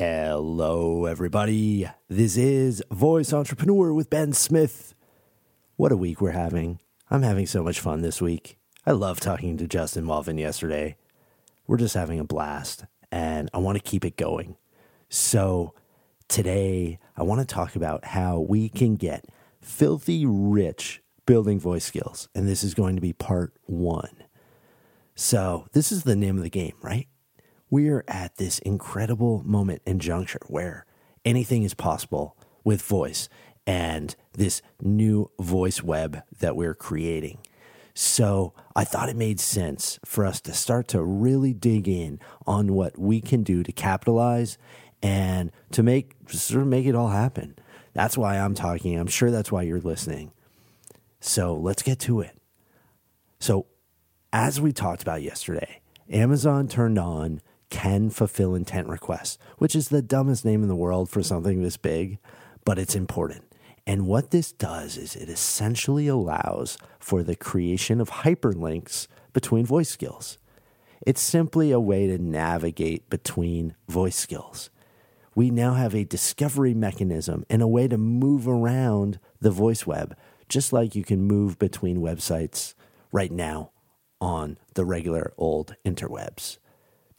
Hello, everybody. This is Voice Entrepreneur with Ben Smith. What a week we're having. I'm having so much fun this week. I love talking to Justin Malvin yesterday. We're just having a blast, and I want to keep it going. So, today, I want to talk about how we can get filthy rich building voice skills. And this is going to be part one. So, this is the name of the game, right? We're at this incredible moment and juncture where anything is possible with voice and this new voice web that we're creating. So I thought it made sense for us to start to really dig in on what we can do to capitalize and to make sort of make it all happen. That's why I'm talking. I'm sure that's why you're listening. So let's get to it. So, as we talked about yesterday, Amazon turned on can fulfill intent requests, which is the dumbest name in the world for something this big, but it's important. And what this does is it essentially allows for the creation of hyperlinks between voice skills. It's simply a way to navigate between voice skills. We now have a discovery mechanism and a way to move around the voice web, just like you can move between websites right now on the regular old interwebs.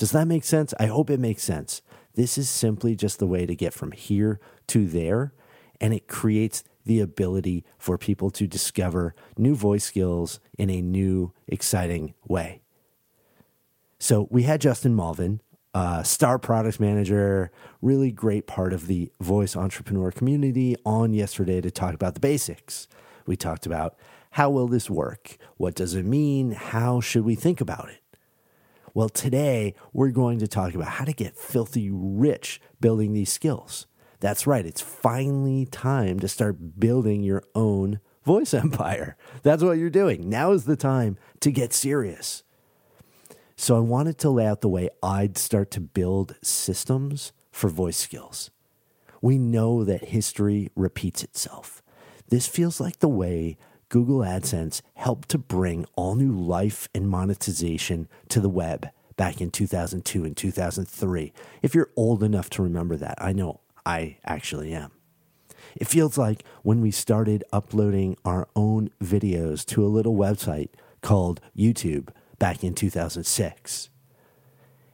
Does that make sense? I hope it makes sense. This is simply just the way to get from here to there, and it creates the ability for people to discover new voice skills in a new, exciting way. So we had Justin Malvin, uh, star product manager, really great part of the voice entrepreneur community, on yesterday to talk about the basics. We talked about how will this work? What does it mean? How should we think about it? Well, today we're going to talk about how to get filthy rich building these skills. That's right, it's finally time to start building your own voice empire. That's what you're doing. Now is the time to get serious. So, I wanted to lay out the way I'd start to build systems for voice skills. We know that history repeats itself. This feels like the way Google AdSense helped to bring all new life and monetization to the web back in 2002 and 2003. If you're old enough to remember that, I know I actually am. It feels like when we started uploading our own videos to a little website called YouTube back in 2006.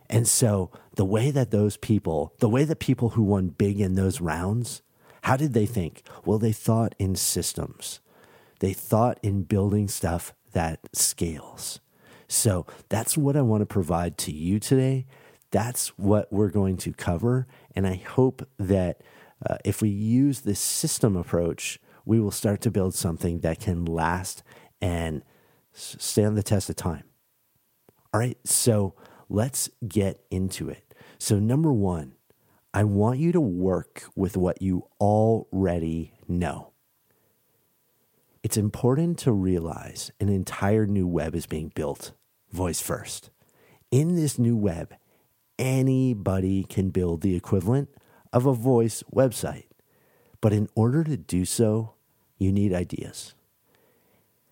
And so, the way that those people, the way that people who won big in those rounds, how did they think? Well, they thought in systems. They thought in building stuff that scales. So that's what I want to provide to you today. That's what we're going to cover. And I hope that uh, if we use this system approach, we will start to build something that can last and stand the test of time. All right, so let's get into it. So, number one, I want you to work with what you already know. It's important to realize an entire new web is being built voice first. In this new web, anybody can build the equivalent of a voice website. But in order to do so, you need ideas.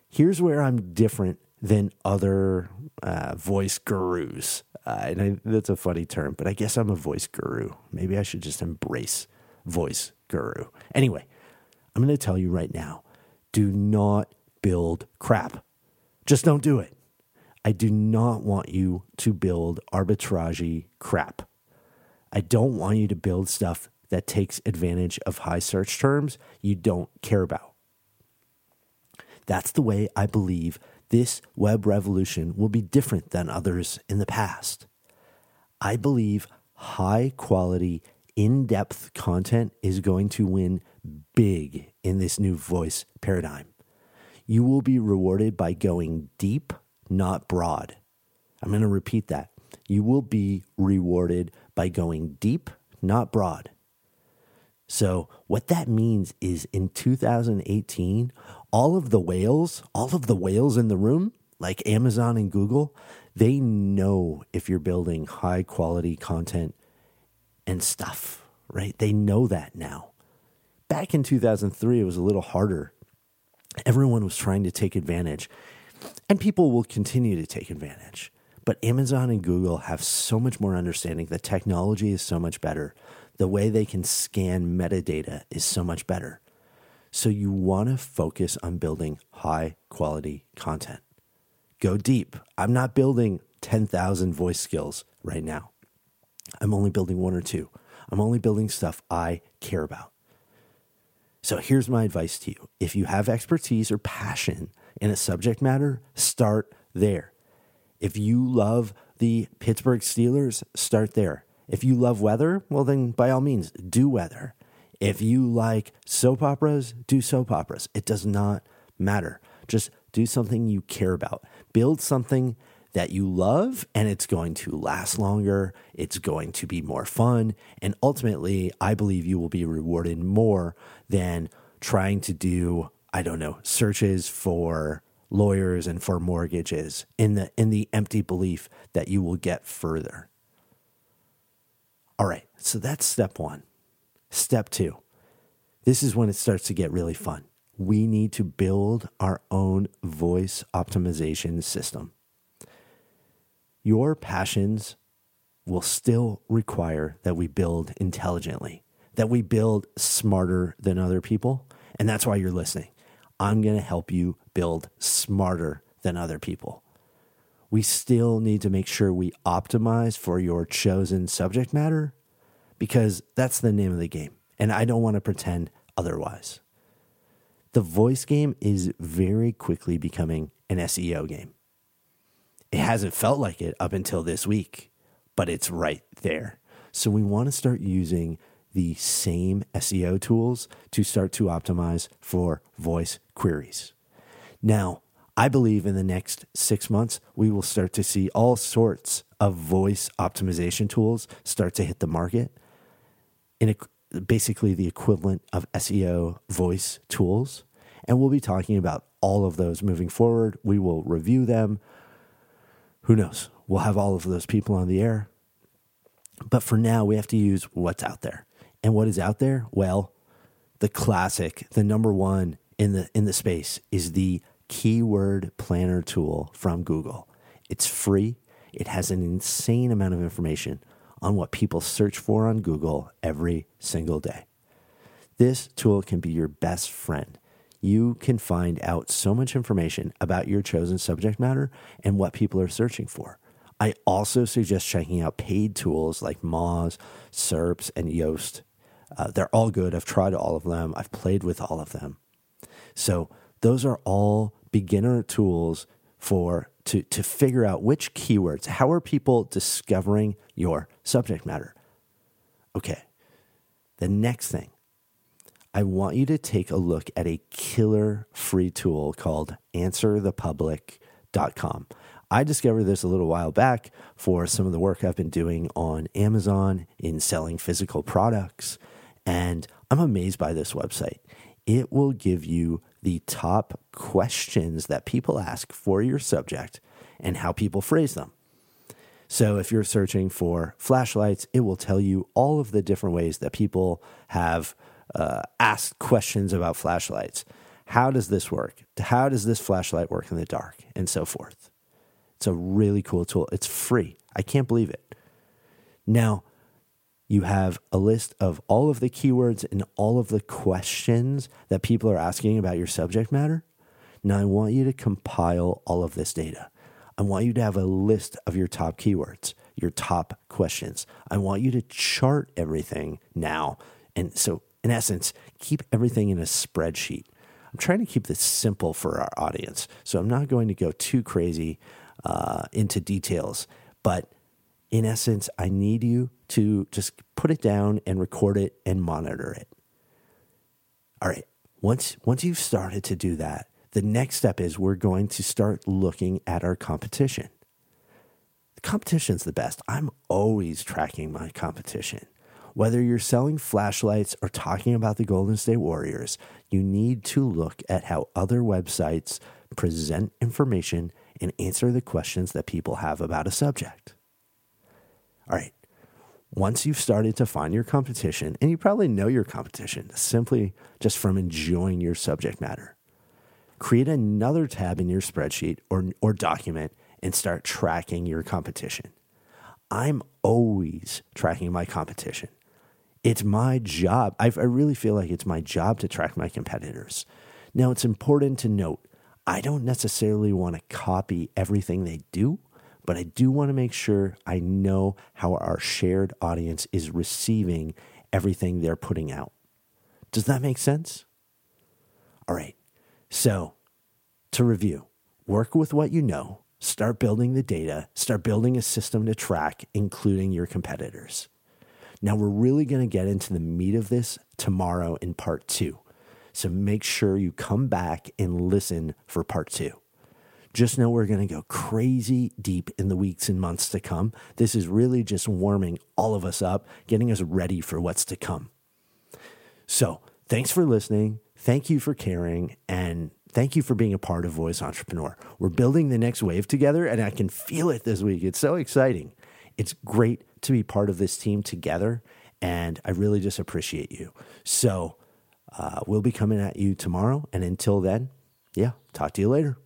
Here's where I'm different than other uh, voice gurus. Uh, and I, that's a funny term, but I guess I'm a voice guru. Maybe I should just embrace voice guru. Anyway, I'm going to tell you right now do not build crap. Just don't do it. I do not want you to build arbitrage crap. I don't want you to build stuff that takes advantage of high search terms you don't care about. That's the way I believe this web revolution will be different than others in the past. I believe high quality, in depth content is going to win big in this new voice paradigm. You will be rewarded by going deep, not broad. I'm going to repeat that. You will be rewarded by going deep, not broad. So, what that means is in 2018, all of the whales, all of the whales in the room, like Amazon and Google, they know if you're building high quality content and stuff, right? They know that now. Back in 2003, it was a little harder. Everyone was trying to take advantage, and people will continue to take advantage. But Amazon and Google have so much more understanding. The technology is so much better. The way they can scan metadata is so much better. So you want to focus on building high quality content. Go deep. I'm not building 10,000 voice skills right now. I'm only building one or two. I'm only building stuff I care about. So here's my advice to you if you have expertise or passion in a subject matter, start there. If you love the Pittsburgh Steelers, start there. If you love weather, well, then by all means, do weather. If you like soap operas, do soap operas. It does not matter. Just do something you care about. Build something that you love, and it's going to last longer. It's going to be more fun. And ultimately, I believe you will be rewarded more than trying to do, I don't know, searches for lawyers and for mortgages in the in the empty belief that you will get further. All right, so that's step 1. Step 2. This is when it starts to get really fun. We need to build our own voice optimization system. Your passions will still require that we build intelligently, that we build smarter than other people, and that's why you're listening. I'm going to help you build smarter than other people. We still need to make sure we optimize for your chosen subject matter because that's the name of the game. And I don't want to pretend otherwise. The voice game is very quickly becoming an SEO game. It hasn't felt like it up until this week, but it's right there. So we want to start using the same SEO tools to start to optimize for voice queries. Now, I believe in the next six months, we will start to see all sorts of voice optimization tools start to hit the market. In a, basically, the equivalent of SEO voice tools. And we'll be talking about all of those moving forward. We will review them. Who knows? We'll have all of those people on the air. But for now, we have to use what's out there. And what is out there? Well, the classic, the number one in the in the space is the keyword planner tool from Google. It's free. It has an insane amount of information on what people search for on Google every single day. This tool can be your best friend. You can find out so much information about your chosen subject matter and what people are searching for. I also suggest checking out paid tools like Moz, SERPs, and Yoast uh, they're all good. I've tried all of them. I've played with all of them. So those are all beginner tools for to to figure out which keywords. How are people discovering your subject matter? Okay. The next thing, I want you to take a look at a killer free tool called answerthepublic.com. I discovered this a little while back for some of the work I've been doing on Amazon in selling physical products. And I'm amazed by this website. It will give you the top questions that people ask for your subject and how people phrase them. So if you're searching for flashlights, it will tell you all of the different ways that people have uh, asked questions about flashlights. How does this work? How does this flashlight work in the dark? And so forth. It's a really cool tool. It's free. I can't believe it. Now, you have a list of all of the keywords and all of the questions that people are asking about your subject matter. Now, I want you to compile all of this data. I want you to have a list of your top keywords, your top questions. I want you to chart everything now. And so, in essence, keep everything in a spreadsheet. I'm trying to keep this simple for our audience. So, I'm not going to go too crazy uh, into details, but in essence, I need you to just put it down and record it and monitor it. All right. Once once you've started to do that, the next step is we're going to start looking at our competition. The competition's the best. I'm always tracking my competition. Whether you're selling flashlights or talking about the Golden State Warriors, you need to look at how other websites present information and answer the questions that people have about a subject. All right. Once you've started to find your competition, and you probably know your competition simply just from enjoying your subject matter, create another tab in your spreadsheet or, or document and start tracking your competition. I'm always tracking my competition. It's my job. I, I really feel like it's my job to track my competitors. Now, it's important to note I don't necessarily want to copy everything they do, but I do want to make sure I know how our shared audience is receiving everything they're putting out. Does that make sense? All right. So, to review, work with what you know, start building the data, start building a system to track, including your competitors. Now, we're really going to get into the meat of this tomorrow in part two. So make sure you come back and listen for part two. Just know we're going to go crazy deep in the weeks and months to come. This is really just warming all of us up, getting us ready for what's to come. So, thanks for listening. Thank you for caring. And thank you for being a part of Voice Entrepreneur. We're building the next wave together, and I can feel it this week. It's so exciting. It's great to be part of this team together, and I really just appreciate you. So, uh, we'll be coming at you tomorrow. And until then, yeah, talk to you later.